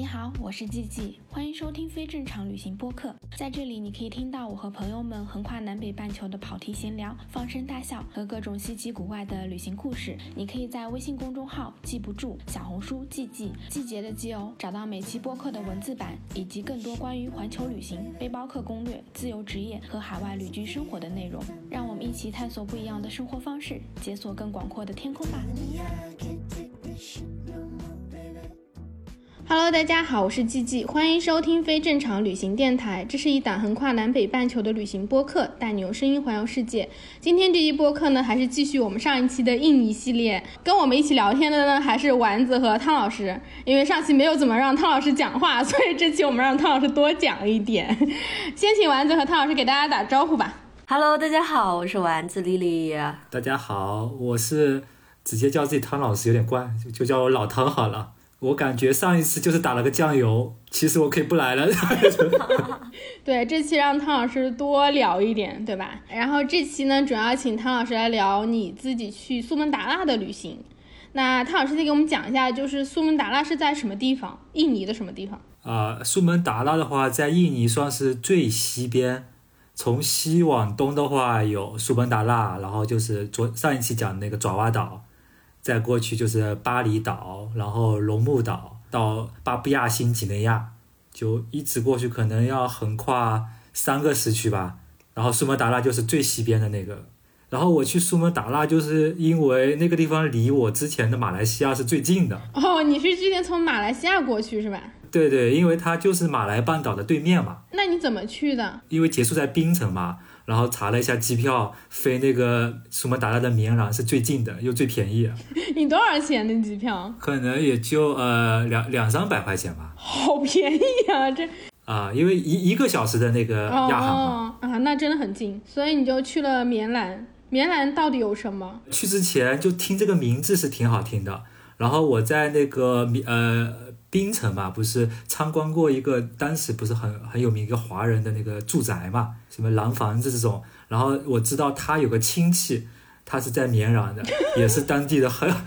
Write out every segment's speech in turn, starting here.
你好，我是季季，欢迎收听非正常旅行播客。在这里，你可以听到我和朋友们横跨南北半球的跑题闲聊、放声大笑和各种稀奇古怪的旅行故事。你可以在微信公众号“记不住”、小红书“季季”季节的季哦，找到每期播客的文字版以及更多关于环球旅行、背包客攻略、自由职业和海外旅居生活的内容。让我们一起探索不一样的生活方式，解锁更广阔的天空吧。Hello，大家好，我是季季，欢迎收听非正常旅行电台。这是一档横跨南北半球的旅行播客，带你用声音环游世界。今天这一播客呢，还是继续我们上一期的印尼系列。跟我们一起聊天的呢，还是丸子和汤老师。因为上期没有怎么让汤老师讲话，所以这期我们让汤老师多讲一点。先请丸子和汤老师给大家打招呼吧。Hello，大家好，我是丸子丽丽。大家好，我是直接叫自己汤老师有点怪，就就叫我老汤好了。我感觉上一次就是打了个酱油，其实我可以不来了。对，这期让汤老师多聊一点，对吧？然后这期呢，主要请汤老师来聊你自己去苏门答腊的旅行。那汤老师再给我们讲一下，就是苏门答腊是在什么地方？印尼的什么地方？啊，苏门答腊的话，在印尼算是最西边。从西往东的话，有苏门答腊，然后就是昨上一期讲的那个爪哇岛。再过去就是巴厘岛，然后龙目岛到巴布亚新几内亚，就一直过去，可能要横跨三个时区吧。然后苏门答腊就是最西边的那个。然后我去苏门答腊，就是因为那个地方离我之前的马来西亚是最近的。哦，你是之前从马来西亚过去是吧？对对，因为它就是马来半岛的对面嘛。那你怎么去的？因为结束在槟城嘛。然后查了一下机票，飞那个苏门答腊的绵壤是最近的，又最便宜。你多少钱的机票？可能也就呃两两三百块钱吧。好便宜啊，这啊，因为一一个小时的那个亚航嘛。啊，那真的很近，所以你就去了绵兰。绵兰到底有什么？去之前就听这个名字是挺好听的，然后我在那个呃。槟城嘛，不是参观过一个当时不是很很有名一个华人的那个住宅嘛，什么蓝房子这种。然后我知道他有个亲戚，他是在绵阳的，也是当地的很很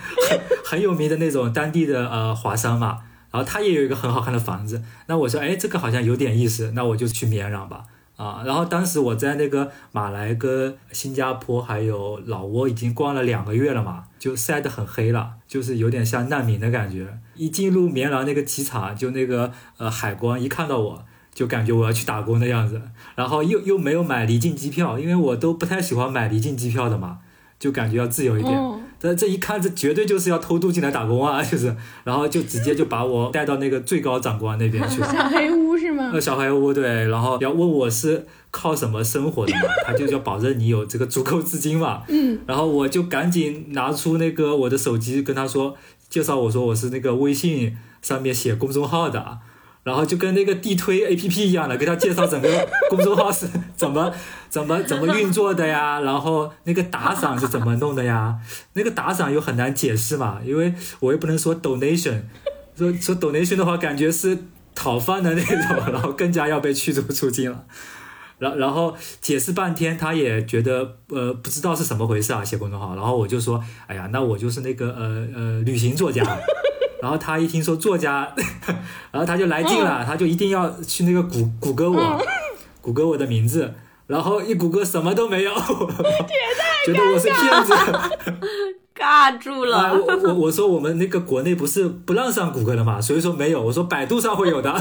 很有名的那种当地的呃华商嘛。然后他也有一个很好看的房子。那我说，哎，这个好像有点意思，那我就去绵阳吧。啊，然后当时我在那个马来跟新加坡还有老挝已经逛了两个月了嘛，就晒得很黑了，就是有点像难民的感觉。一进入棉兰那个机场，就那个呃海关一看到我就感觉我要去打工的样子，然后又又没有买离境机票，因为我都不太喜欢买离境机票的嘛，就感觉要自由一点。这这一看，这绝对就是要偷渡进来打工啊！就是，然后就直接就把我带到那个最高长官那边去。小黑屋是吗？呃，小黑屋对，然后要问我是靠什么生活的嘛，他就要保证你有这个足够资金嘛。嗯。然后我就赶紧拿出那个我的手机跟他说，介绍我说我是那个微信上面写公众号的。然后就跟那个地推 A P P 一样的，给他介绍整个公众号是怎么怎么怎么运作的呀，然后那个打赏是怎么弄的呀？那个打赏又很难解释嘛，因为我又不能说 donation，说说 donation 的话，感觉是讨饭的那种，然后更加要被驱逐出境了。然然后解释半天，他也觉得呃不知道是什么回事啊，写公众号。然后我就说，哎呀，那我就是那个呃呃旅行作家。然后他一听说作家，然后他就来劲了，他就一定要去那个谷谷歌我，谷歌我的名字，然后一谷歌什么都没有，觉得我是骗子，尬住了。我我我说我们那个国内不是不让上谷歌的嘛，所以说没有。我说百度上会有的，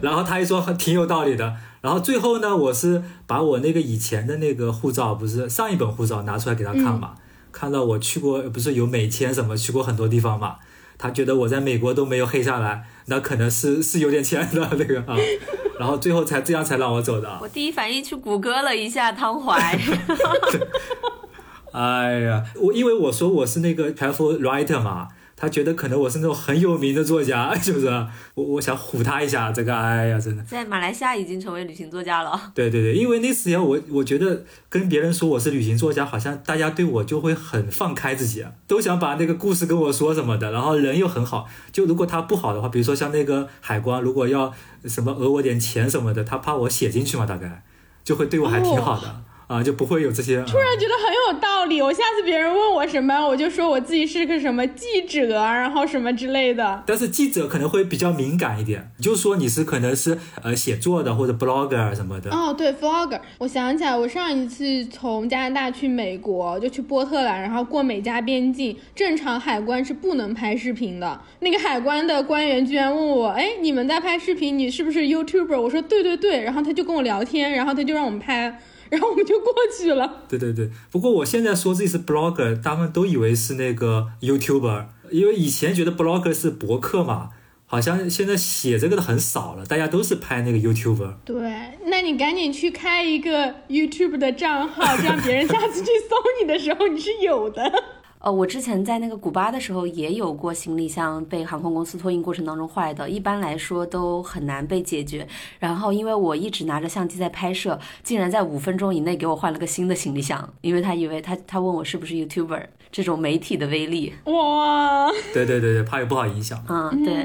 然后他一说挺有道理的。然后最后呢，我是把我那个以前的那个护照，不是上一本护照拿出来给他看嘛，看到我去过，不是有美签什么，去过很多地方嘛。他觉得我在美国都没有黑下来，那可能是是有点钱的那个啊，然后最后才这样才让我走的。我第一反应去谷歌了一下汤怀。哎呀，我因为我说我是那个 travel writer 嘛。他觉得可能我是那种很有名的作家，是不是？我我想唬他一下，这个哎呀，真的。在马来西亚已经成为旅行作家了。对对对，因为那时候我我觉得跟别人说我是旅行作家，好像大家对我就会很放开自己，都想把那个故事跟我说什么的，然后人又很好。就如果他不好的话，比如说像那个海关，如果要什么讹我点钱什么的，他怕我写进去嘛，大概就会对我还挺好的。啊，就不会有这些。突然觉得很有道理，我下次别人问我什么，我就说我自己是个什么记者，然后什么之类的。但是记者可能会比较敏感一点，就说你是可能是呃写作的或者 blogger 什么的。哦，对，vlogger，我想起来，我上一次从加拿大去美国，就去波特兰，然后过美加边境，正常海关是不能拍视频的。那个海关的官员居然问我，哎，你们在拍视频，你是不是 YouTuber？我说对对对，然后他就跟我聊天，然后他就让我们拍。然后我们就过去了。对对对，不过我现在说自己是 blogger，他们都以为是那个 YouTuber，因为以前觉得 blogger 是博客嘛，好像现在写这个的很少了，大家都是拍那个 YouTuber。对，那你赶紧去开一个 YouTube 的账号，这样别人下次去搜你的时候你是有的。呃，我之前在那个古巴的时候也有过行李箱被航空公司托运过程当中坏的，一般来说都很难被解决。然后因为我一直拿着相机在拍摄，竟然在五分钟以内给我换了个新的行李箱，因为他以为他他问我是不是 YouTuber，这种媒体的威力，哇！对对对对，怕有不好影响。嗯，对，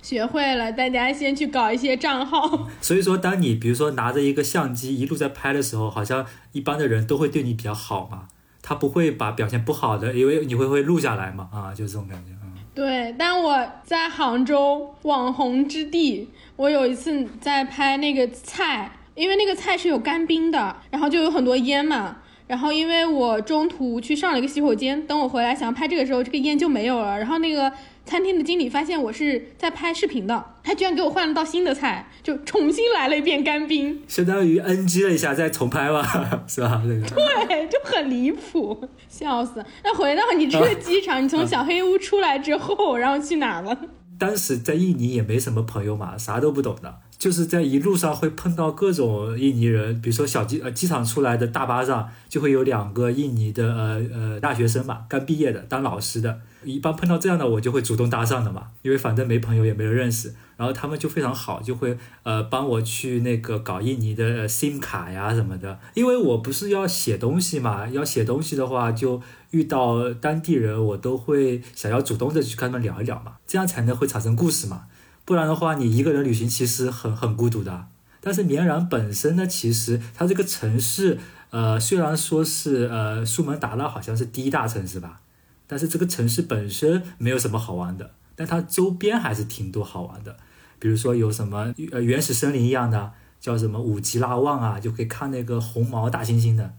学会了，大家先去搞一些账号。所以说，当你比如说拿着一个相机一路在拍的时候，好像一般的人都会对你比较好嘛。他不会把表现不好的，因为你会会录下来嘛，啊，就这种感觉，嗯。对，但我在杭州网红之地，我有一次在拍那个菜，因为那个菜是有干冰的，然后就有很多烟嘛，然后因为我中途去上了一个洗手间，等我回来想要拍这个时候，这个烟就没有了，然后那个。餐厅的经理发现我是在拍视频的，他居然给我换了道新的菜，就重新来了一遍干冰，相当于 NG 了一下再重拍吧，是吧？那个对，就很离谱，笑死。那回到你这个机场，你从小黑屋出来之后，然后去哪了？当时在印尼也没什么朋友嘛，啥都不懂的，就是在一路上会碰到各种印尼人，比如说小机呃机场出来的大巴上就会有两个印尼的呃呃大学生嘛，刚毕业的。当老师的。一般碰到这样的我就会主动搭讪的嘛，因为反正没朋友也没人认识，然后他们就非常好，就会呃帮我去那个搞印尼的 SIM 卡呀什么的，因为我不是要写东西嘛，要写东西的话就遇到当地人，我都会想要主动的去跟他们聊一聊嘛，这样才能会产生故事嘛，不然的话你一个人旅行其实很很孤独的。但是绵阳本身呢，其实它这个城市呃虽然说是呃苏门答腊好像是第一大城市吧。但是这个城市本身没有什么好玩的，但它周边还是挺多好玩的，比如说有什么呃原始森林一样的，叫什么五吉拉旺啊，就可以看那个红毛大猩猩的，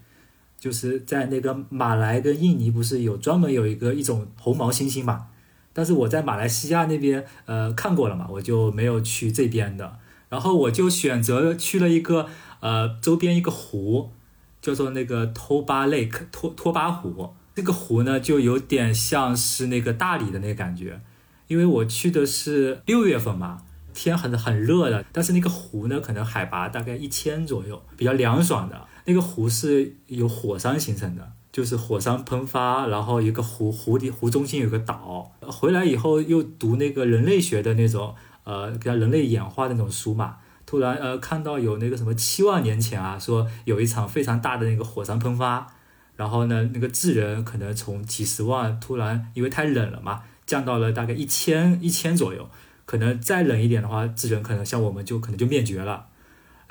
就是在那个马来跟印尼不是有专门有一个一种红毛猩猩嘛，但是我在马来西亚那边呃看过了嘛，我就没有去这边的，然后我就选择去了一个呃周边一个湖，叫做那个托巴 Lake 托托巴湖。这个湖呢，就有点像是那个大理的那个感觉，因为我去的是六月份嘛，天很很热的，但是那个湖呢，可能海拔大概一千左右，比较凉爽的。那个湖是由火山形成的，就是火山喷发，然后一个湖湖底湖中心有个岛。回来以后又读那个人类学的那种，呃，叫人类演化的那种书嘛，突然呃看到有那个什么七万年前啊，说有一场非常大的那个火山喷发。然后呢，那个智人可能从几十万突然因为太冷了嘛，降到了大概一千一千左右。可能再冷一点的话，智人可能像我们就可能就灭绝了。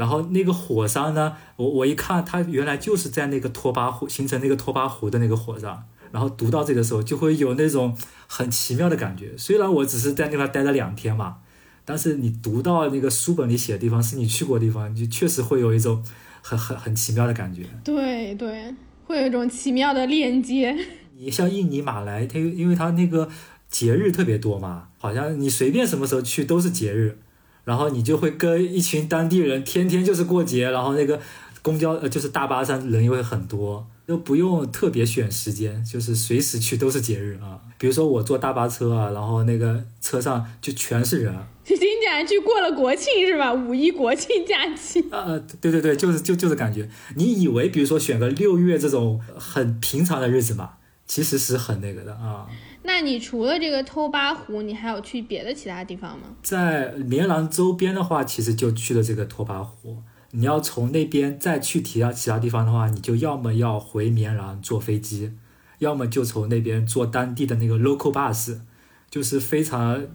然后那个火山呢，我我一看，它原来就是在那个托巴湖形成那个托巴湖的那个火山。然后读到这个时候，就会有那种很奇妙的感觉。虽然我只是在那边待了两天嘛，但是你读到那个书本里写的地方是你去过的地方，就确实会有一种很很很奇妙的感觉。对对。会有一种奇妙的链接。你像印尼、马来，它因为它那个节日特别多嘛，好像你随便什么时候去都是节日，然后你就会跟一群当地人天天就是过节，然后那个公交呃就是大巴上人又会很多。就不用特别选时间，就是随时去都是节日啊。比如说我坐大巴车啊，然后那个车上就全是人。你竟然去过了国庆是吧？五一国庆假期。呃，对对对，就是就就是感觉，你以为比如说选个六月这种很平常的日子嘛，其实是很那个的啊。那你除了这个偷巴湖，你还有去别的其他地方吗？在棉兰周边的话，其实就去了这个托巴湖。你要从那边再去其他其他地方的话，你就要么要回绵阳坐飞机，要么就从那边坐当地的那个 local bus，就是非常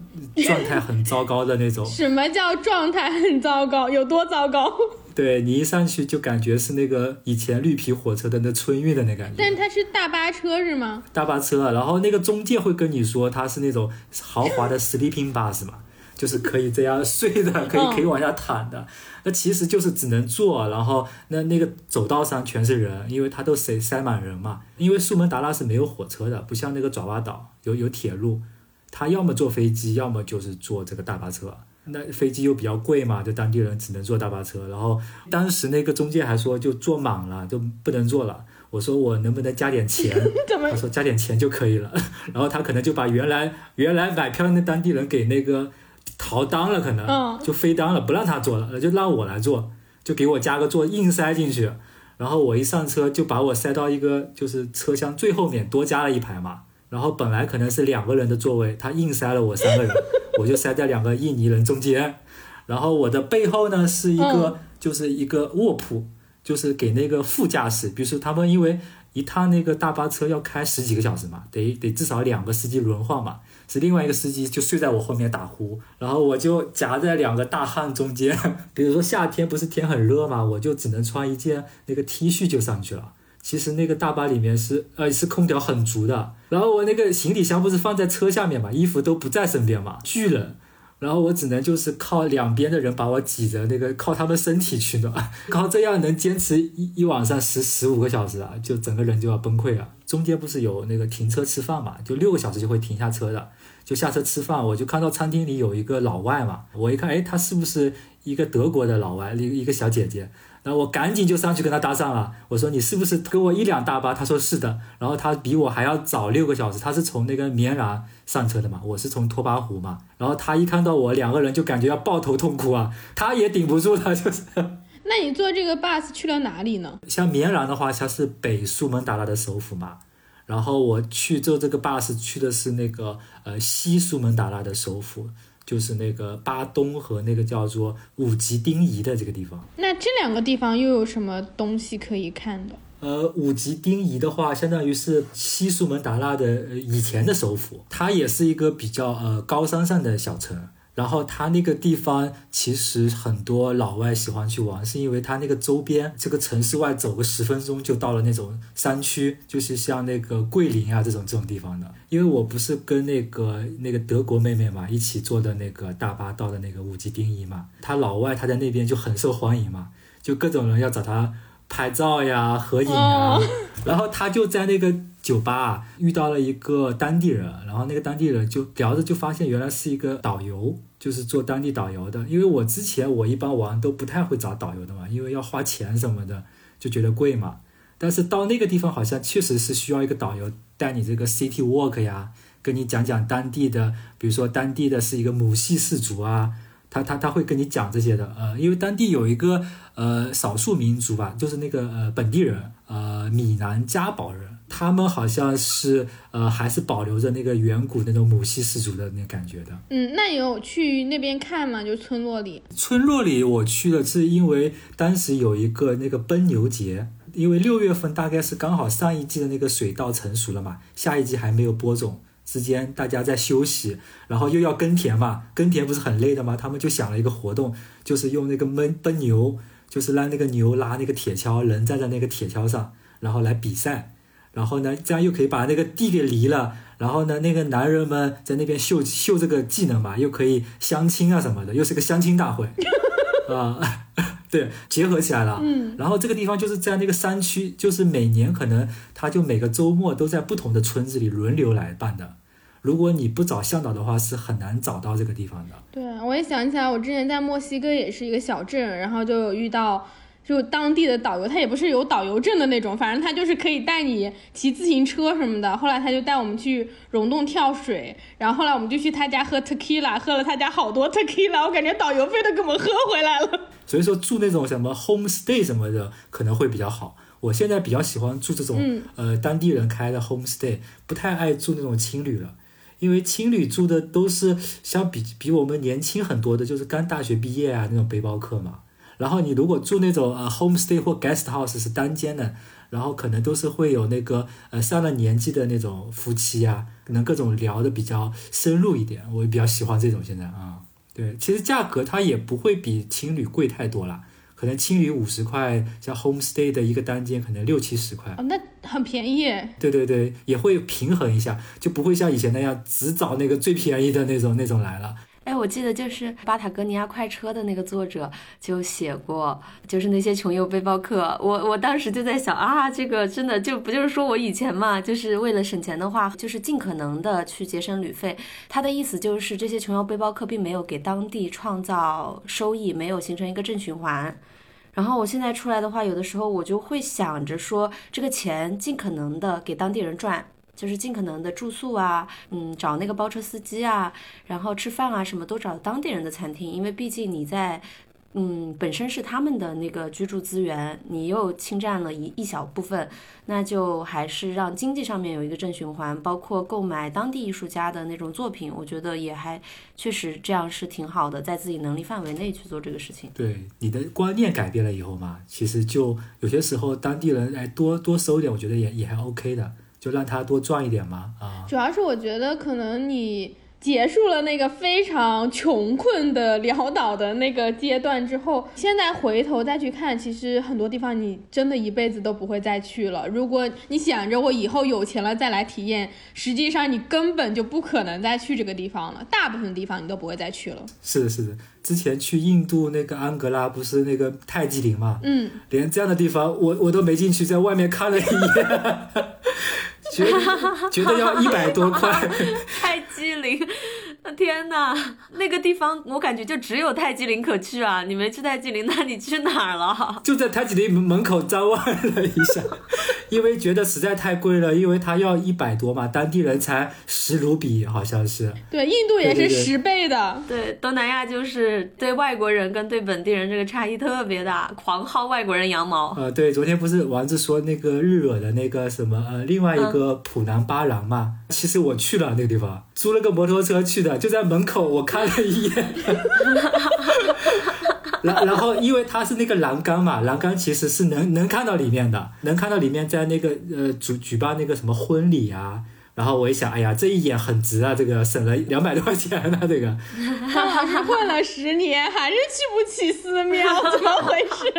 状态很糟糕的那种。什么叫状态很糟糕？有多糟糕？对你一上去就感觉是那个以前绿皮火车的那春运的那感觉。但它是大巴车是吗？大巴车，然后那个中介会跟你说它是那种豪华的 sleeping bus 嘛，就是可以这样睡的，可以可以往下躺的。那其实就是只能坐，然后那那个走道上全是人，因为它都塞塞满人嘛。因为苏门答腊是没有火车的，不像那个爪哇岛有有铁路，它要么坐飞机，要么就是坐这个大巴车。那飞机又比较贵嘛，就当地人只能坐大巴车。然后当时那个中介还说就坐满了就不能坐了。我说我能不能加点钱？他说加点钱就可以了。然后他可能就把原来原来买票那当地人给那个逃单了，可能就飞单了，不让他坐了，就让我来坐，就给我加个座，硬塞进去。然后我一上车就把我塞到一个就是车厢最后面，多加了一排嘛。然后本来可能是两个人的座位，他硬塞了我三个人。我就塞在两个印尼人中间，然后我的背后呢是一个，就是一个卧铺，就是给那个副驾驶，比如说他们因为一趟那个大巴车要开十几个小时嘛，得得至少两个司机轮换嘛，是另外一个司机就睡在我后面打呼，然后我就夹在两个大汉中间，比如说夏天不是天很热嘛，我就只能穿一件那个 T 恤就上去了。其实那个大巴里面是呃是空调很足的，然后我那个行李箱不是放在车下面嘛，衣服都不在身边嘛，巨冷，然后我只能就是靠两边的人把我挤着，那个靠他们身体取暖，靠这样能坚持一一晚上十十五个小时啊，就整个人就要崩溃了。中间不是有那个停车吃饭嘛，就六个小时就会停下车的，就下车吃饭，我就看到餐厅里有一个老外嘛，我一看，哎，他是不是一个德国的老外，一一个小姐姐。然后我赶紧就上去跟他搭讪了，我说你是不是跟我一辆大巴？他说是的。然后他比我还要早六个小时，他是从那个绵然上车的嘛，我是从托巴湖嘛。然后他一看到我，两个人就感觉要抱头痛哭啊，他也顶不住了，就是。那你坐这个 bus 去了哪里呢？像绵然的话，它是北苏门答腊的首府嘛。然后我去坐这个 bus 去的是那个呃西苏门答腊的首府。就是那个巴东和那个叫做五级丁仪的这个地方。那这两个地方又有什么东西可以看的？呃，五级丁仪的话，相当于是西苏门答腊的以前的首府，它也是一个比较呃高山上的小城。然后它那个地方其实很多老外喜欢去玩，是因为它那个周边这个城市外走个十分钟就到了那种山区，就是像那个桂林啊这种这种地方的。因为我不是跟那个那个德国妹妹嘛一起坐的那个大巴到的那个五级丁夷嘛，他老外他在那边就很受欢迎嘛，就各种人要找他拍照呀、合影啊，然后他就在那个。酒吧啊遇到了一个当地人，然后那个当地人就聊着，就发现原来是一个导游，就是做当地导游的。因为我之前我一般玩都不太会找导游的嘛，因为要花钱什么的，就觉得贵嘛。但是到那个地方好像确实是需要一个导游带你这个 city walk 呀，跟你讲讲当地的，比如说当地的是一个母系氏族啊，他他他会跟你讲这些的。呃，因为当地有一个呃少数民族吧，就是那个呃本地人，呃闽南嘉宝人。他们好像是呃，还是保留着那个远古那种母系氏族的那感觉的。嗯，那你有去那边看吗？就村落里。村落里我去了，是因为当时有一个那个奔牛节，因为六月份大概是刚好上一季的那个水稻成熟了嘛，下一季还没有播种，之间大家在休息，然后又要耕田嘛，耕田不是很累的吗？他们就想了一个活动，就是用那个闷奔牛，就是让那个牛拉那个铁锹，人站在那个铁锹上，然后来比赛。然后呢，这样又可以把那个地给犁了。然后呢，那个男人们在那边秀秀这个技能嘛，又可以相亲啊什么的，又是个相亲大会 啊。对，结合起来了。嗯。然后这个地方就是在那个山区，就是每年可能他就每个周末都在不同的村子里轮流来办的。如果你不找向导的话，是很难找到这个地方的。对，我也想起来，我之前在墨西哥也是一个小镇，然后就有遇到。就当地的导游，他也不是有导游证的那种，反正他就是可以带你骑自行车什么的。后来他就带我们去溶洞跳水，然后后来我们就去他家喝 tequila，喝了他家好多 tequila，我感觉导游费都给我们喝回来了。所以说住那种什么 home stay 什么的可能会比较好。我现在比较喜欢住这种呃当地人开的 home stay，不太爱住那种青旅了，因为青旅住的都是相比比我们年轻很多的，就是刚大学毕业啊那种背包客嘛。然后你如果住那种呃 homestay 或 guest house 是单间的，然后可能都是会有那个呃上了年纪的那种夫妻啊，可能各种聊的比较深入一点，我比较喜欢这种现在啊。对，其实价格它也不会比情侣贵太多了，可能青旅五十块，像 homestay 的一个单间可能六七十块。哦，那很便宜。对对对，也会平衡一下，就不会像以前那样只找那个最便宜的那种那种来了。哎，我记得就是巴塔哥尼亚快车的那个作者就写过，就是那些穷游背包客。我我当时就在想啊，这个真的就不就是说我以前嘛，就是为了省钱的话，就是尽可能的去节省旅费。他的意思就是这些穷游背包客并没有给当地创造收益，没有形成一个正循环。然后我现在出来的话，有的时候我就会想着说，这个钱尽可能的给当地人赚。就是尽可能的住宿啊，嗯，找那个包车司机啊，然后吃饭啊，什么都找当地人的餐厅，因为毕竟你在，嗯，本身是他们的那个居住资源，你又侵占了一一小部分，那就还是让经济上面有一个正循环，包括购买当地艺术家的那种作品，我觉得也还确实这样是挺好的，在自己能力范围内去做这个事情。对你的观念改变了以后嘛，其实就有些时候当地人哎多多收点，我觉得也也还 OK 的。就让他多赚一点嘛，啊！主要是我觉得可能你结束了那个非常穷困的潦倒的那个阶段之后，现在回头再去看，其实很多地方你真的一辈子都不会再去了。如果你想着我以后有钱了再来体验，实际上你根本就不可能再去这个地方了。大部分地方你都不会再去了。是的，是的。之前去印度那个安格拉不是那个泰姬陵嘛？嗯，连这样的地方我我都没进去，在外面看了一眼。觉得觉得要一百多块，太机灵。天哪，那个地方我感觉就只有泰姬陵可去啊！你没去泰姬陵，那你去哪儿了？就在泰姬陵门口张望了一下，因为觉得实在太贵了，因为它要一百多嘛，当地人才十卢比，好像是。对，印度也是十倍的。对，东南亚就是对外国人跟对本地人这个差异特别大，狂薅外国人羊毛。呃，对，昨天不是丸子说那个日惹的那个什么呃，另外一个普南巴郎嘛，其实我去了那个地方，租了个摩托车去的。就在门口，我看了一眼，然然后因为它是那个栏杆嘛，栏杆其实是能能看到里面的，能看到里面在那个呃举举办那个什么婚礼啊。然后我一想，哎呀，这一眼很值啊，这个省了两百多块钱呢，这个。汤老师混了十年，还是去不起寺庙，怎么回事？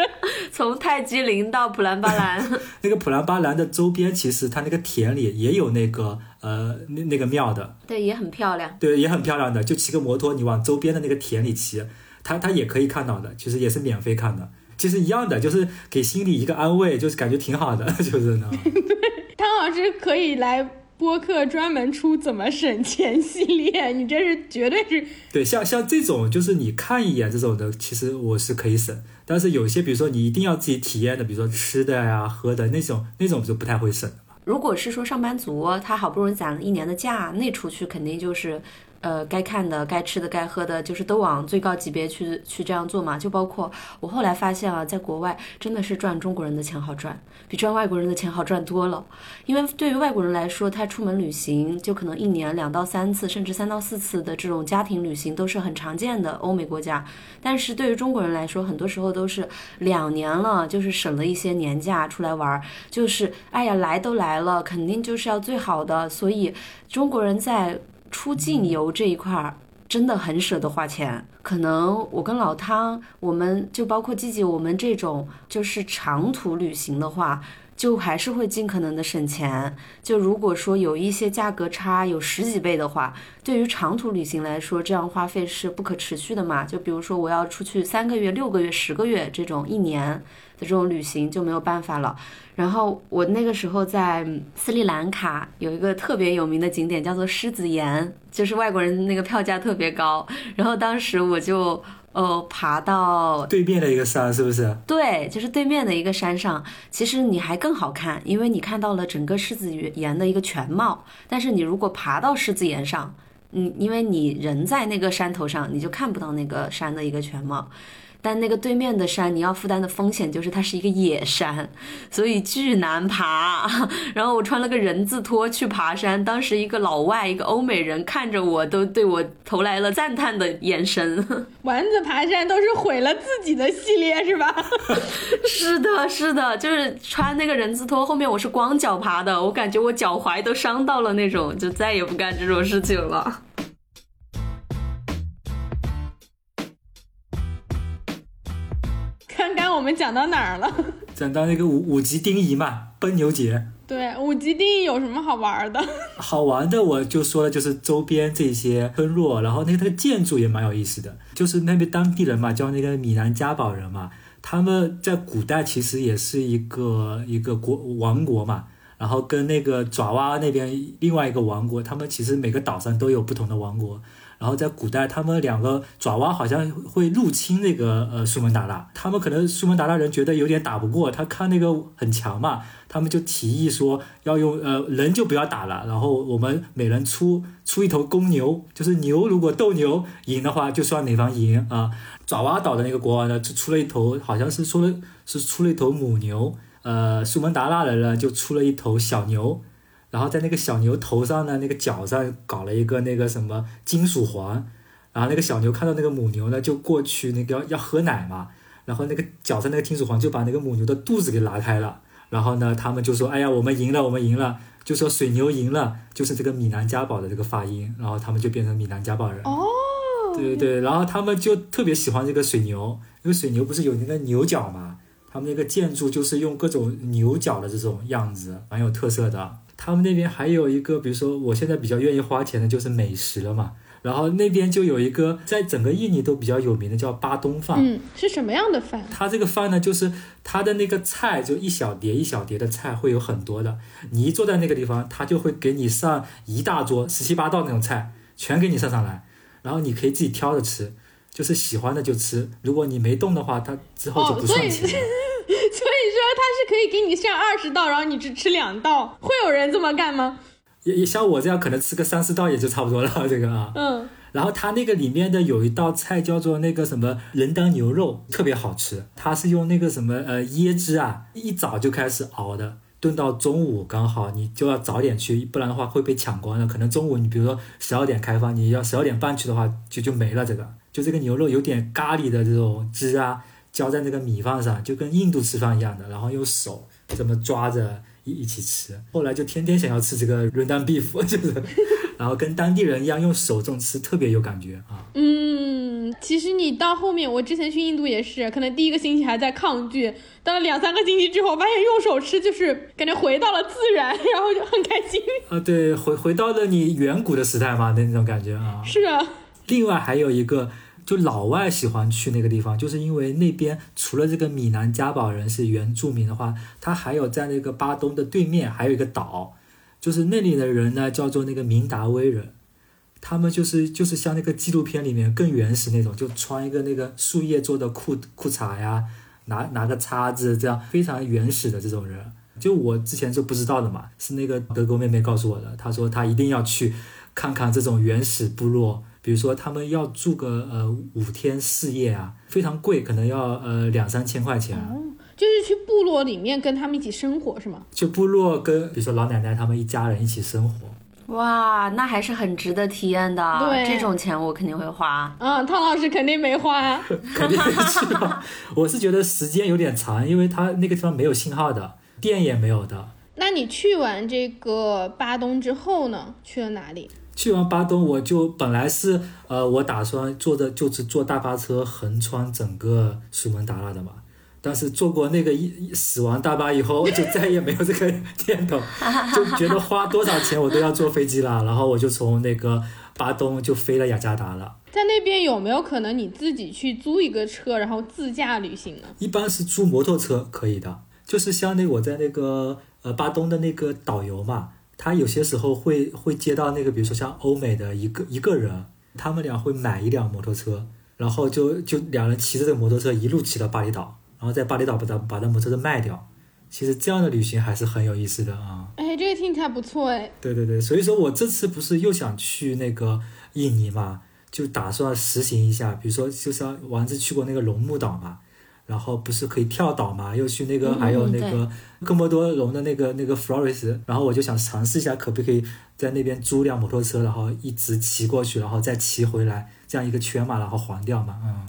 从泰姬陵到普兰巴兰，那个普兰巴兰的周边，其实它那个田里也有那个呃那那个庙的。对，也很漂亮。对，也很漂亮的，就骑个摩托，你往周边的那个田里骑，它它也可以看到的，其实也是免费看的，其实一样的，就是给心里一个安慰，就是感觉挺好的，就是呢。对 汤老师可以来。播客专门出怎么省钱系列，你这是绝对是对，像像这种就是你看一眼这种的，其实我是可以省，但是有些比如说你一定要自己体验的，比如说吃的呀、喝的那种，那种就不太会省如果是说上班族，他好不容易攒了一年的假，那出去肯定就是。呃，该看的、该吃的、该喝的，就是都往最高级别去去这样做嘛。就包括我后来发现啊，在国外真的是赚中国人的钱好赚，比赚外国人的钱好赚多了。因为对于外国人来说，他出门旅行就可能一年两到三次，甚至三到四次的这种家庭旅行都是很常见的欧美国家。但是对于中国人来说，很多时候都是两年了，就是省了一些年假出来玩儿，就是哎呀来都来了，肯定就是要最好的。所以中国人在。出境游这一块儿真的很舍得花钱，可能我跟老汤，我们就包括季季，我们这种就是长途旅行的话，就还是会尽可能的省钱。就如果说有一些价格差有十几倍的话，对于长途旅行来说，这样花费是不可持续的嘛？就比如说我要出去三个月、六个月、十个月这种一年的这种旅行就没有办法了。然后我那个时候在斯里兰卡有一个特别有名的景点叫做狮子岩，就是外国人那个票价特别高。然后当时我就呃爬到对面的一个山，是不是？对，就是对面的一个山上。其实你还更好看，因为你看到了整个狮子岩的一个全貌。但是你如果爬到狮子岩上，嗯，因为你人在那个山头上，你就看不到那个山的一个全貌。但那个对面的山，你要负担的风险就是它是一个野山，所以巨难爬。然后我穿了个人字拖去爬山，当时一个老外，一个欧美人看着我，都对我投来了赞叹的眼神。丸子爬山都是毁了自己的系列是吧？是的，是的，就是穿那个人字拖，后面我是光脚爬的，我感觉我脚踝都伤到了那种，就再也不干这种事情了。我们讲到哪儿了？讲到那个五五级丁仪嘛，奔牛节。对，五级丁仪有什么好玩的？好玩的我就说了，就是周边这些村落，然后那个那个建筑也蛮有意思的，就是那边当地人嘛，叫那个米兰加堡人嘛，他们在古代其实也是一个一个国王国嘛。然后跟那个爪哇那边另外一个王国，他们其实每个岛上都有不同的王国。然后在古代，他们两个爪哇好像会入侵那个呃苏门答腊，他们可能苏门答腊人觉得有点打不过，他看那个很强嘛，他们就提议说要用呃人就不要打了，然后我们每人出出一头公牛，就是牛如果斗牛赢的话，就算哪方赢啊。爪哇岛的那个国王呢，就出了一头，好像是说了是出了一头母牛。呃，苏门答腊人呢就出了一头小牛，然后在那个小牛头上呢，那个角上搞了一个那个什么金属环，然后那个小牛看到那个母牛呢，就过去那个要要喝奶嘛，然后那个角上那个金属环就把那个母牛的肚子给拉开了，然后呢，他们就说，哎呀，我们赢了，我们赢了，就说水牛赢了，就是这个米南加堡的这个发音，然后他们就变成米南加堡人。哦，对对对，然后他们就特别喜欢这个水牛，因为水牛不是有那个牛角嘛。他们那个建筑就是用各种牛角的这种样子，蛮有特色的。他们那边还有一个，比如说我现在比较愿意花钱的就是美食了嘛。然后那边就有一个在整个印尼都比较有名的叫巴东饭。嗯，是什么样的饭？它这个饭呢，就是它的那个菜就一小碟一小碟的菜会有很多的。你一坐在那个地方，他就会给你上一大桌十七八道那种菜，全给你上上来，然后你可以自己挑着吃。就是喜欢的就吃，如果你没动的话，它之后就不算钱。说它是可以给你上二十道，然后你只吃两道，会有人这么干吗？也也像我这样，可能吃个三四道也就差不多了。这个啊，嗯。然后它那个里面的有一道菜叫做那个什么人当牛肉，特别好吃。它是用那个什么呃椰汁啊，一早就开始熬的，炖到中午刚好，你就要早点去，不然的话会被抢光的。可能中午你比如说十二点开放，你要十二点半去的话，就就没了这个。就这个牛肉有点咖喱的这种汁啊，浇在那个米饭上，就跟印度吃饭一样的，然后用手这么抓着一一起吃。后来就天天想要吃这个 Rendang beef，就是，然后跟当地人一样用手这种吃特别有感觉啊。嗯，其实你到后面，我之前去印度也是，可能第一个星期还在抗拒，到了两三个星期之后，发现用手吃就是感觉回到了自然，然后就很开心。啊，对，回回到了你远古的时代嘛，那种感觉啊。是啊。另外还有一个。就老外喜欢去那个地方，就是因为那边除了这个米南加堡人是原住民的话，他还有在那个巴东的对面还有一个岛，就是那里的人呢叫做那个明达威人，他们就是就是像那个纪录片里面更原始那种，就穿一个那个树叶做的裤裤衩呀，拿拿个叉子这样非常原始的这种人，就我之前是不知道的嘛，是那个德国妹妹告诉我的，她说她一定要去看看这种原始部落。比如说，他们要住个呃五天四夜啊，非常贵，可能要呃两三千块钱。哦，就是去部落里面跟他们一起生活是吗？就部落跟比如说老奶奶他们一家人一起生活。哇，那还是很值得体验的。对，这种钱我肯定会花。嗯，汤老师肯定没花。肯定是吧？我是觉得时间有点长，因为他那个地方没有信号的，电也没有的。那你去完这个巴东之后呢？去了哪里？去完巴东，我就本来是呃，我打算坐着就是坐大巴车横穿整个苏门答腊的嘛。但是坐过那个一死亡大巴以后，就再也没有这个念头，就觉得花多少钱我都要坐飞机了。然后我就从那个巴东就飞了雅加达了。在那边有没有可能你自己去租一个车，然后自驾旅行呢？一般是租摩托车可以的，就是像那我在那个呃巴东的那个导游嘛。他有些时候会会接到那个，比如说像欧美的一个一个人，他们俩会买一辆摩托车，然后就就两人骑着这个摩托车一路骑到巴厘岛，然后在巴厘岛把它把那摩托车卖掉。其实这样的旅行还是很有意思的啊。哎，这个听起来不错哎。对对对，所以说我这次不是又想去那个印尼嘛，就打算实行一下，比如说就像丸子去过那个龙目岛嘛。然后不是可以跳岛嘛？又去那个还有那个科莫多龙的那个那个 Flores，然后我就想尝试一下，可不可以在那边租辆摩托车，然后一直骑过去，然后再骑回来，这样一个圈嘛，然后环掉嘛，嗯，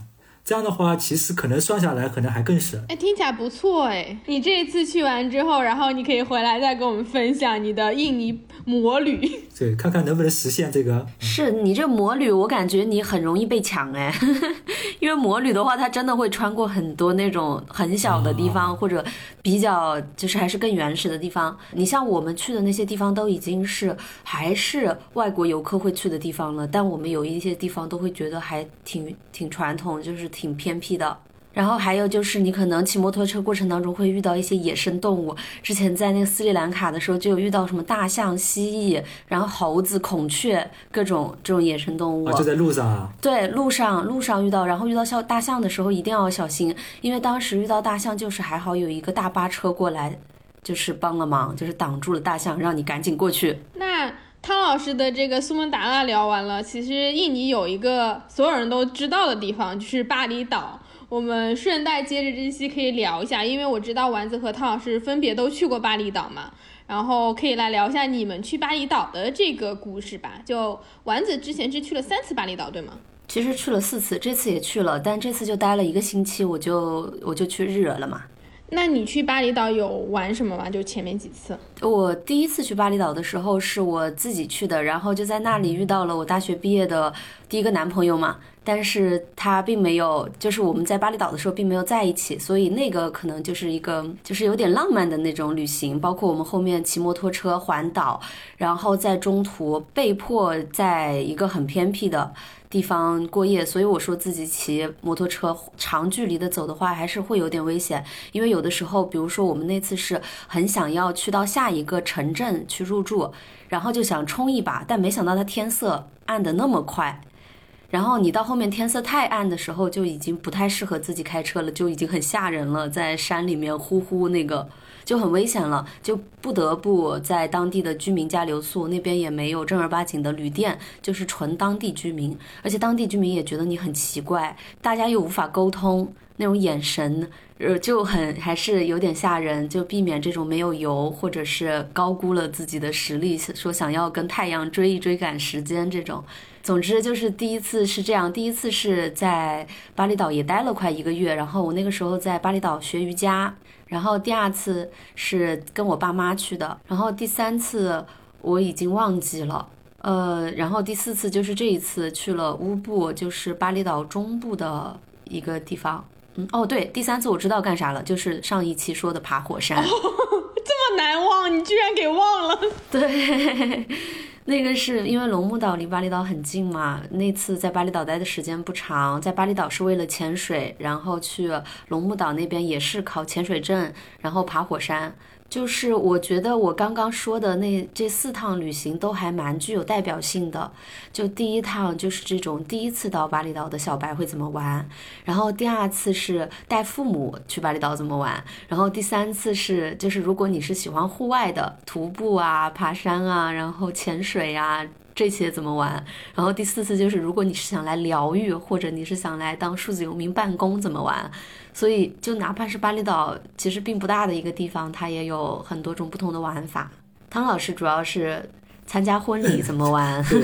这样的话，其实可能算下来可能还更省。哎，听起来不错哎！你这一次去完之后，然后你可以回来再跟我们分享你的印尼魔旅。对，看看能不能实现这个。是你这魔旅，我感觉你很容易被抢哎，因为魔旅的话，它真的会穿过很多那种很小的地方，或者比较就是还是更原始的地方。你像我们去的那些地方，都已经是还是外国游客会去的地方了，但我们有一些地方都会觉得还挺挺传统，就是。挺偏僻的，然后还有就是你可能骑摩托车过程当中会遇到一些野生动物。之前在那个斯里兰卡的时候就有遇到什么大象、蜥蜴，然后猴子、孔雀，各种这种野生动物。就在路上啊？对，路上路上遇到，然后遇到像大象的时候一定要小心，因为当时遇到大象就是还好有一个大巴车过来，就是帮了忙，就是挡住了大象，让你赶紧过去。那。汤老师的这个苏门答腊聊完了，其实印尼有一个所有人都知道的地方，就是巴厘岛。我们顺带接着这期可以聊一下，因为我知道丸子和汤老师分别都去过巴厘岛嘛，然后可以来聊一下你们去巴厘岛的这个故事吧。就丸子之前是去了三次巴厘岛，对吗？其实去了四次，这次也去了，但这次就待了一个星期，我就我就去日惹了嘛。那你去巴厘岛有玩什么吗？就前面几次。我第一次去巴厘岛的时候是我自己去的，然后就在那里遇到了我大学毕业的第一个男朋友嘛。但是他并没有，就是我们在巴厘岛的时候并没有在一起，所以那个可能就是一个就是有点浪漫的那种旅行。包括我们后面骑摩托车环岛，然后在中途被迫在一个很偏僻的。地方过夜，所以我说自己骑摩托车长距离的走的话，还是会有点危险。因为有的时候，比如说我们那次是很想要去到下一个城镇去入住，然后就想冲一把，但没想到它天色暗的那么快。然后你到后面天色太暗的时候，就已经不太适合自己开车了，就已经很吓人了，在山里面呼呼那个。就很危险了，就不得不在当地的居民家留宿，那边也没有正儿八经的旅店，就是纯当地居民，而且当地居民也觉得你很奇怪，大家又无法沟通，那种眼神，呃，就很还是有点吓人，就避免这种没有油或者是高估了自己的实力，说想要跟太阳追一追赶时间这种。总之就是第一次是这样，第一次是在巴厘岛也待了快一个月，然后我那个时候在巴厘岛学瑜伽。然后第二次是跟我爸妈去的，然后第三次我已经忘记了，呃，然后第四次就是这一次去了乌布，就是巴厘岛中部的一个地方。嗯，哦，对，第三次我知道干啥了，就是上一期说的爬火山。这么难忘，你居然给忘了？对。那个是因为龙目岛离巴厘岛很近嘛，那次在巴厘岛待的时间不长，在巴厘岛是为了潜水，然后去龙目岛那边也是考潜水证，然后爬火山。就是我觉得我刚刚说的那这四趟旅行都还蛮具有代表性的。就第一趟就是这种第一次到巴厘岛的小白会怎么玩，然后第二次是带父母去巴厘岛怎么玩，然后第三次是就是如果你是喜欢户外的徒步啊、爬山啊、然后潜水啊这些怎么玩，然后第四次就是如果你是想来疗愈或者你是想来当数字游民办公怎么玩。所以，就哪怕是巴厘岛，其实并不大的一个地方，它也有很多种不同的玩法。汤老师主要是参加婚礼怎么玩？对，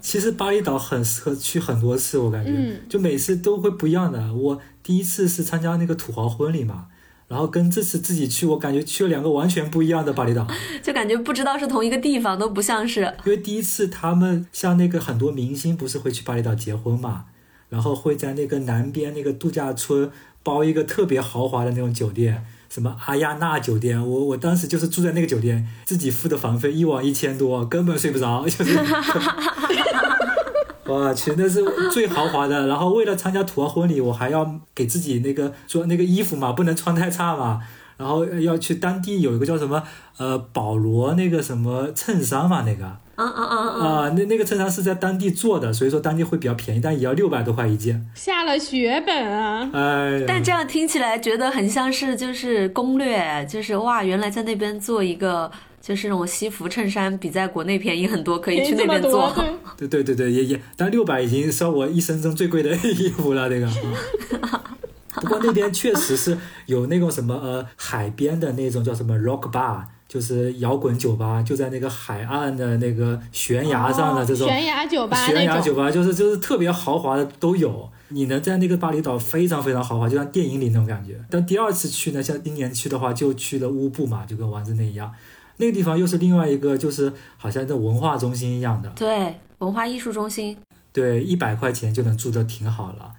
其实巴厘岛很适合去很多次，我感觉，就每次都会不一样的。我第一次是参加那个土豪婚礼嘛，然后跟这次自己去，我感觉去了两个完全不一样的巴厘岛，就感觉不知道是同一个地方，都不像是。因为第一次他们像那个很多明星不是会去巴厘岛结婚嘛，然后会在那个南边那个度假村。包一个特别豪华的那种酒店，什么阿亚纳酒店，我我当时就是住在那个酒店，自己付的房费一晚一千多，根本睡不着，就是，我去，那是最豪华的。然后为了参加土豪婚礼，我还要给自己那个做那个衣服嘛，不能穿太差嘛。然后要去当地有一个叫什么呃保罗那个什么衬衫嘛，那个。啊啊啊啊！那那个衬衫是在当地做的，所以说当地会比较便宜，但也要六百多块一件。下了血本啊！哎，但这样听起来觉得很像是就是攻略，就是哇，原来在那边做一个就是那种西服衬衫，比在国内便宜很多，可以去那边做。对对对对，也也，但六百已经是我一生中最贵的衣服了，这个。不过那边确实是有那种什么呃海边的那种叫什么 rock bar。就是摇滚酒吧，就在那个海岸的那个悬崖上的这种、哦悬崖酒吧悬崖。酒吧，就是就是特别豪华的都有。你能在那个巴厘岛非常非常豪华，就像电影里那种感觉。但第二次去呢，像今年去的话，就去了乌布嘛，就跟丸子那一样。那个地方又是另外一个，就是好像在文化中心一样的，对，文化艺术中心，对，一百块钱就能住的挺好了。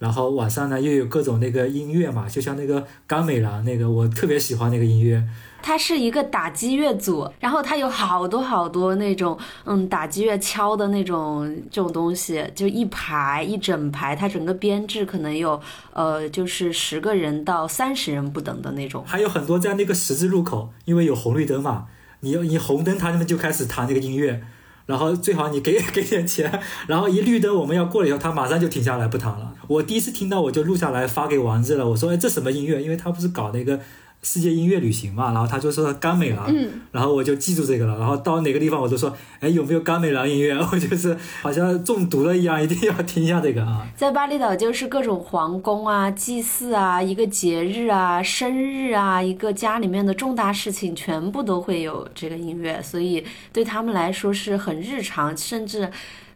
然后晚上呢又有各种那个音乐嘛，就像那个甘美郎那个，我特别喜欢那个音乐。它是一个打击乐组，然后它有好多好多那种嗯打击乐敲的那种这种东西，就一排一整排，它整个编制可能有呃就是十个人到三十人不等的那种。还有很多在那个十字路口，因为有红绿灯嘛，你你红灯他们就开始弹那个音乐，然后最好你给给点钱，然后一绿灯我们要过了以后，他马上就停下来不弹了。我第一次听到我就录下来发给王子了，我说哎这什么音乐？因为他不是搞那个。世界音乐旅行嘛，然后他就说甘美郎，嗯，然后我就记住这个了，然后到哪个地方我都说，哎，有没有甘美郎音乐？我就是好像中毒了一样，一定要听一下这个啊。在巴厘岛就是各种皇宫啊、祭祀啊、一个节日啊、生日啊、一个家里面的重大事情，全部都会有这个音乐，所以对他们来说是很日常，甚至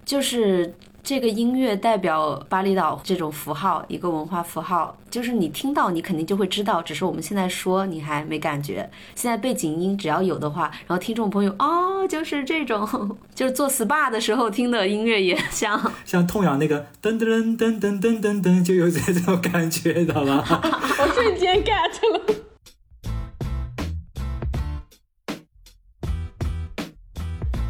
就是。这个音乐代表巴厘岛这种符号，一个文化符号，就是你听到，你肯定就会知道，只是我们现在说你还没感觉。现在背景音只要有的话，然后听众朋友哦，就是这种，就是做 SPA 的时候听的音乐也像，像痛痒那个噔噔噔噔噔噔噔，就有这种感觉，知道吧？我瞬间 get 了。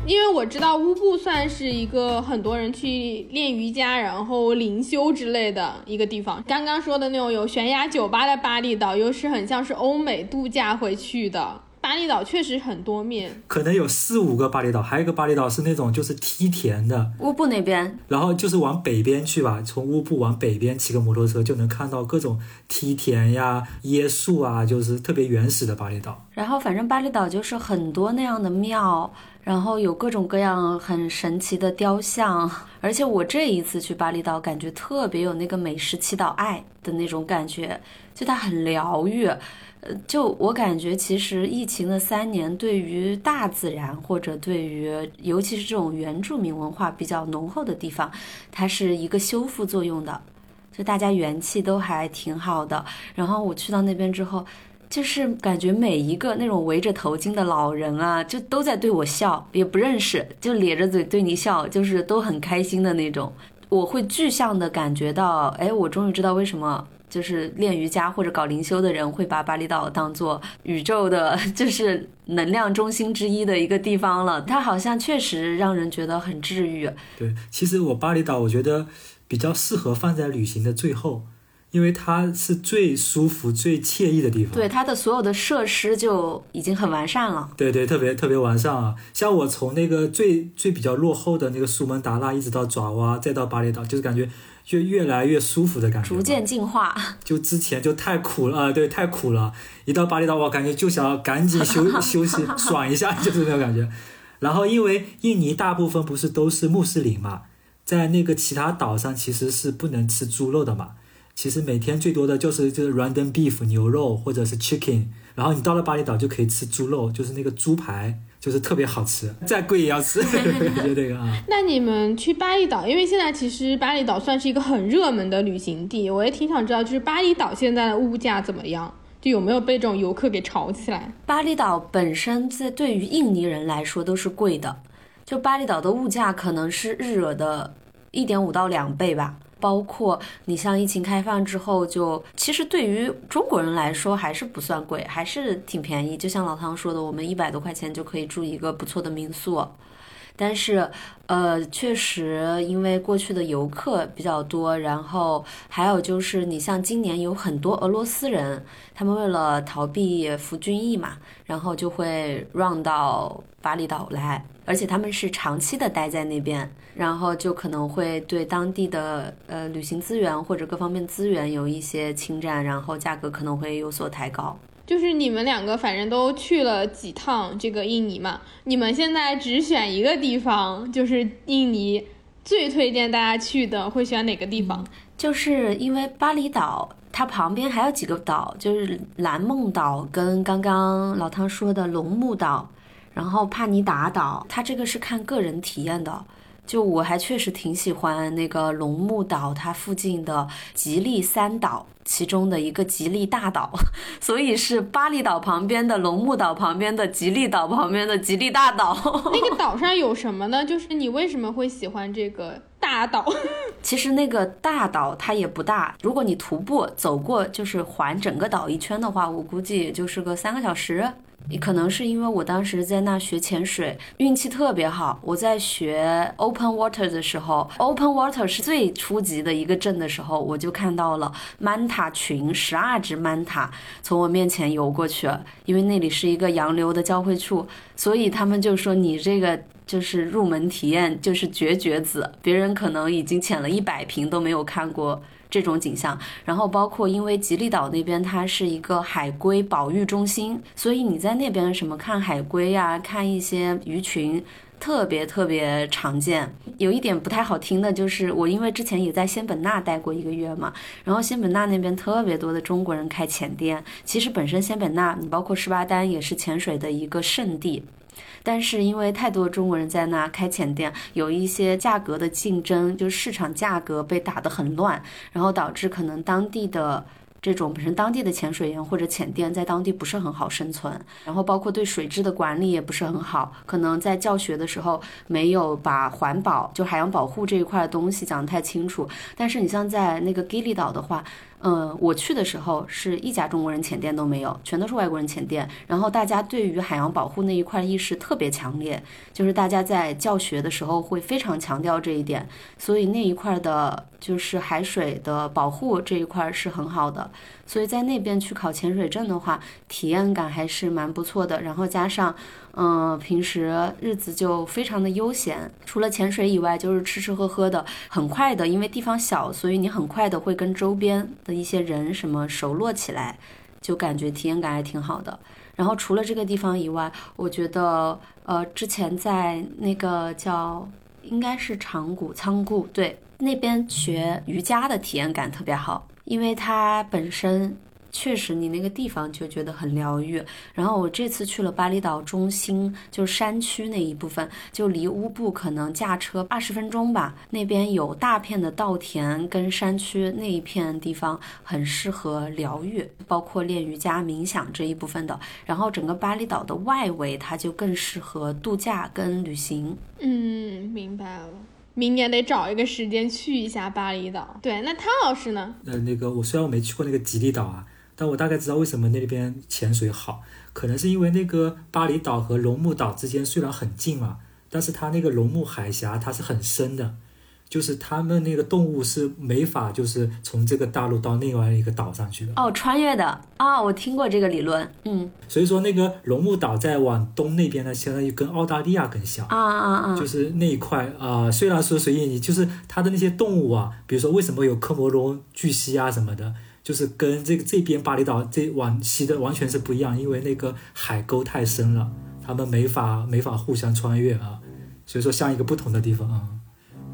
因为我知道乌布算是一个很多人去练瑜伽，然后灵修之类的一个地方。刚刚说的那种有悬崖酒吧的巴厘岛，又是很像是欧美度假会去的。巴厘岛确实很多面，可能有四五个巴厘岛，还有一个巴厘岛是那种就是梯田的，乌布那边，然后就是往北边去吧，从乌布往北边骑个摩托车就能看到各种梯田呀、椰树啊，就是特别原始的巴厘岛。然后反正巴厘岛就是很多那样的庙。然后有各种各样很神奇的雕像，而且我这一次去巴厘岛，感觉特别有那个美食祈祷爱的那种感觉，就它很疗愈。呃，就我感觉，其实疫情的三年，对于大自然或者对于尤其是这种原住民文化比较浓厚的地方，它是一个修复作用的，就大家元气都还挺好的。然后我去到那边之后。就是感觉每一个那种围着头巾的老人啊，就都在对我笑，也不认识，就咧着嘴对你笑，就是都很开心的那种。我会具象的感觉到，哎，我终于知道为什么就是练瑜伽或者搞灵修的人会把巴厘岛当做宇宙的，就是能量中心之一的一个地方了。它好像确实让人觉得很治愈。对，其实我巴厘岛我觉得比较适合放在旅行的最后。因为它是最舒服、最惬意的地方。对，它的所有的设施就已经很完善了。对对，特别特别完善啊！像我从那个最最比较落后的那个苏门答腊，一直到爪哇，再到巴厘岛，就是感觉就越来越舒服的感觉。逐渐进化。就之前就太苦了，对，太苦了。一到巴厘岛，我感觉就想要赶紧休 休息、爽一下，就是那种感觉。然后，因为印尼大部分不是都是穆斯林嘛，在那个其他岛上其实是不能吃猪肉的嘛。其实每天最多的就是就是 random beef 牛肉或者是 chicken，然后你到了巴厘岛就可以吃猪肉，就是那个猪排，就是特别好吃，再贵也要吃，就这个啊。那你们去巴厘岛，因为现在其实巴厘岛算是一个很热门的旅行地，我也挺想知道，就是巴厘岛现在的物价怎么样，就有没有被这种游客给炒起来？巴厘岛本身在对于印尼人来说都是贵的，就巴厘岛的物价可能是日惹的一点五到两倍吧。包括你像疫情开放之后，就其实对于中国人来说还是不算贵，还是挺便宜。就像老汤说的，我们一百多块钱就可以住一个不错的民宿。但是，呃，确实因为过去的游客比较多，然后还有就是你像今年有很多俄罗斯人，他们为了逃避服军役嘛，然后就会 run 到巴厘岛来，而且他们是长期的待在那边。然后就可能会对当地的呃旅行资源或者各方面资源有一些侵占，然后价格可能会有所抬高。就是你们两个反正都去了几趟这个印尼嘛，你们现在只选一个地方，就是印尼最推荐大家去的，会选哪个地方？就是因为巴厘岛它旁边还有几个岛，就是蓝梦岛跟刚刚老汤说的龙目岛，然后帕尼达岛。它这个是看个人体验的。就我还确实挺喜欢那个龙目岛，它附近的吉利三岛，其中的一个吉利大岛，所以是巴厘岛旁边的龙目岛旁边的吉利岛旁边的吉利大岛。那个岛上有什么呢？就是你为什么会喜欢这个大岛？其实那个大岛它也不大，如果你徒步走过，就是环整个岛一圈的话，我估计也就是个三个小时。可能是因为我当时在那学潜水，运气特别好。我在学 open water 的时候，open water 是最初级的一个镇的时候，我就看到了 manta 群，十二只 manta 从我面前游过去。因为那里是一个洋流的交汇处，所以他们就说你这个就是入门体验就是绝绝子，别人可能已经潜了一百平都没有看过。这种景象，然后包括因为吉利岛那边它是一个海龟保育中心，所以你在那边什么看海龟呀，看一些鱼群，特别特别常见。有一点不太好听的就是，我因为之前也在仙本那待过一个月嘛，然后仙本那那边特别多的中国人开潜店。其实本身仙本那，你包括十八丹也是潜水的一个圣地。但是因为太多中国人在那开浅店，有一些价格的竞争，就是市场价格被打得很乱，然后导致可能当地的这种本身当地的潜水员或者浅店在当地不是很好生存，然后包括对水质的管理也不是很好，可能在教学的时候没有把环保就海洋保护这一块的东西讲得太清楚。但是你像在那个吉利岛的话。嗯，我去的时候是一家中国人潜店都没有，全都是外国人潜店。然后大家对于海洋保护那一块意识特别强烈，就是大家在教学的时候会非常强调这一点，所以那一块的就是海水的保护这一块是很好的。所以在那边去考潜水证的话，体验感还是蛮不错的。然后加上。嗯，平时日子就非常的悠闲，除了潜水以外，就是吃吃喝喝的，很快的，因为地方小，所以你很快的会跟周边的一些人什么熟络起来，就感觉体验感还挺好的。然后除了这个地方以外，我觉得，呃，之前在那个叫应该是长谷仓库，对，那边学瑜伽的体验感特别好，因为它本身。确实，你那个地方就觉得很疗愈。然后我这次去了巴厘岛中心，就山区那一部分，就离乌布可能驾车二十分钟吧。那边有大片的稻田跟山区那一片地方，很适合疗愈，包括练瑜伽、冥想这一部分的。然后整个巴厘岛的外围，它就更适合度假跟旅行。嗯，明白了。明年得找一个时间去一下巴厘岛。对，那汤老师呢？呃，那个我虽然我没去过那个吉利岛啊。但我大概知道为什么那边潜水好，可能是因为那个巴厘岛和龙目岛之间虽然很近嘛，但是它那个龙目海峡它是很深的，就是他们那个动物是没法就是从这个大陆到另外一个岛上去的。哦，穿越的啊，我听过这个理论，嗯。所以说那个龙目岛在往东那边呢，相当于跟澳大利亚更像啊啊啊，就是那一块啊，虽然说随意你就是它的那些动物啊，比如说为什么有科摩龙巨蜥啊什么的。就是跟这个这边巴厘岛这往西的完全是不一样，因为那个海沟太深了，他们没法没法互相穿越啊，所以说像一个不同的地方啊。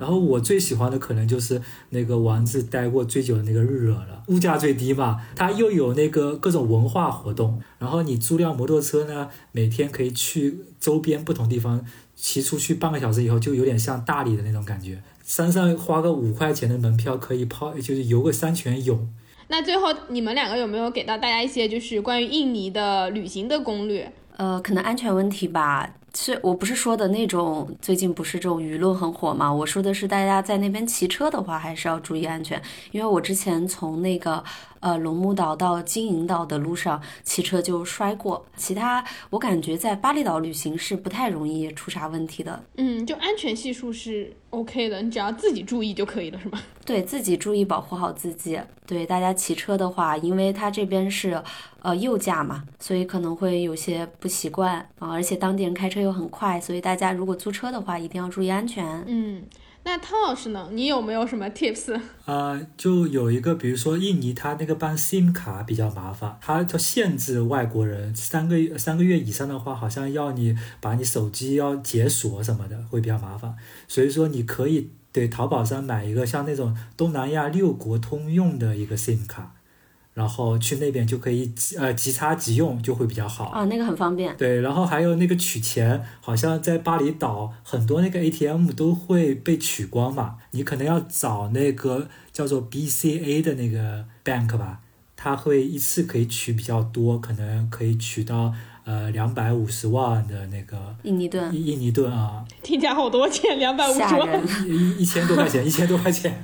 然后我最喜欢的可能就是那个丸子待过最久的那个日惹了，物价最低嘛，它又有那个各种文化活动，然后你租辆摩托车呢，每天可以去周边不同地方骑出去半个小时以后，就有点像大理的那种感觉。山上花个五块钱的门票可以泡，就是游个山泉泳。那最后你们两个有没有给到大家一些就是关于印尼的旅行的攻略？呃，可能安全问题吧。是我不是说的那种，最近不是这种舆论很火嘛？我说的是大家在那边骑车的话，还是要注意安全。因为我之前从那个呃龙目岛到金银岛的路上骑车就摔过。其他我感觉在巴厘岛旅行是不太容易出啥问题的。嗯，就安全系数是 OK 的，你只要自己注意就可以了，是吗？对自己注意保护好自己。对大家骑车的话，因为它这边是呃右驾嘛，所以可能会有些不习惯啊，而且当地人开车。又很快，所以大家如果租车的话，一定要注意安全。嗯，那汤老师呢？你有没有什么 tips？呃，就有一个，比如说印尼，它那个办 SIM 卡比较麻烦，它就限制外国人三个月三个月以上的话，好像要你把你手机要解锁什么的，会比较麻烦。所以说，你可以对淘宝上买一个像那种东南亚六国通用的一个 SIM 卡。然后去那边就可以呃即插即用，就会比较好。啊，那个很方便。对，然后还有那个取钱，好像在巴厘岛很多那个 ATM 都会被取光嘛，你可能要找那个叫做 BCA 的那个 bank 吧，它会一次可以取比较多，可能可以取到呃两百五十万的那个印尼盾，印印尼盾啊，听起来好多钱，两百五十万。一一千多块钱，一千多块钱。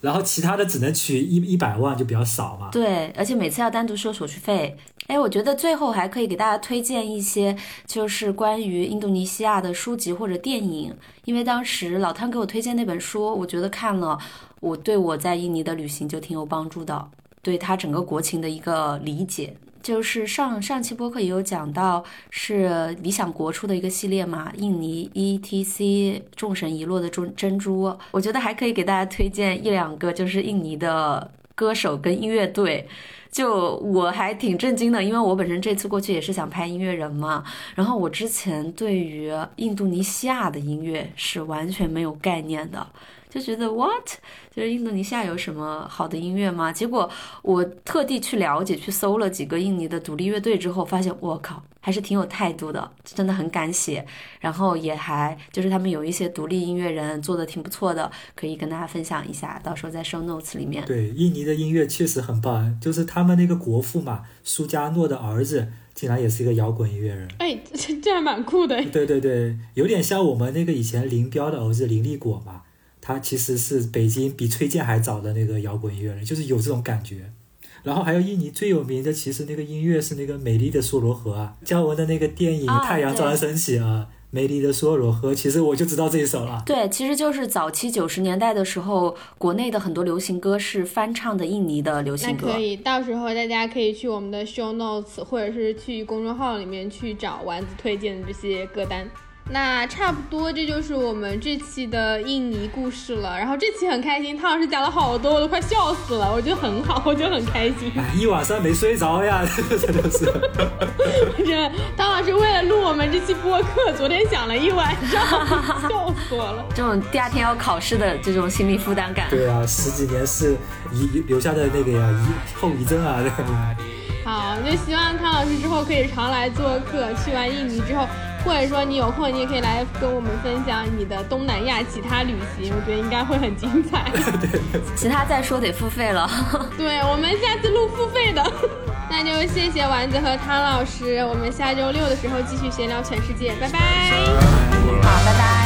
然后其他的只能取一一百万，就比较少嘛。对，而且每次要单独收手续费。哎，我觉得最后还可以给大家推荐一些，就是关于印度尼西亚的书籍或者电影，因为当时老汤给我推荐那本书，我觉得看了，我对我在印尼的旅行就挺有帮助的，对他整个国情的一个理解。就是上上期播客也有讲到，是理想国出的一个系列嘛，印尼 ETC 众神遗落的珍珍珠，我觉得还可以给大家推荐一两个，就是印尼的歌手跟音乐队。就我还挺震惊的，因为我本身这次过去也是想拍音乐人嘛，然后我之前对于印度尼西亚的音乐是完全没有概念的，就觉得 what，就是印度尼西亚有什么好的音乐吗？结果我特地去了解、去搜了几个印尼的独立乐队之后，发现我靠，还是挺有态度的，真的很敢写。然后也还就是他们有一些独立音乐人做的挺不错的，可以跟大家分享一下，到时候在 show notes 里面。对，印尼的音乐确实很棒，就是他们那个国父嘛，苏加诺的儿子，竟然也是一个摇滚音乐人。哎，这这还蛮酷的。对对对，有点像我们那个以前林彪的儿子林立果嘛，他其实是北京比崔健还早的那个摇滚音乐人，就是有这种感觉。然后还有印尼最有名的，其实那个音乐是那个《美丽的梭罗河》啊，姜文的那个电影啊《太阳照常升起》啊，美丽的梭罗河》，其实我就知道这一首了。对，其实就是早期九十年代的时候，国内的很多流行歌是翻唱的印尼的流行歌那可。以，到时候大家可以去我们的 show notes，或者是去公众号里面去找丸子推荐的这些歌单。那差不多，这就是我们这期的印尼故事了。然后这期很开心，汤老师讲了好多，我都快笑死了。我觉得很好，我觉得很开心。哎，一晚上没睡着呀，真的是。这汤老师为了录我们这期播客，昨天想了一晚上，笑死我了。这种第二天要考试的这种心理负担感。对啊，十几年是遗留下的那个呀遗后遗症啊，对？好，就希望汤老师之后可以常来做客。去完印尼之后，或者说你有空，你也可以来跟我们分享你的东南亚其他旅行，我觉得应该会很精彩。其他再说得付费了。对，我们下次录付费的。那就谢谢丸子和汤老师，我们下周六的时候继续闲聊全世界，拜拜。好，拜拜。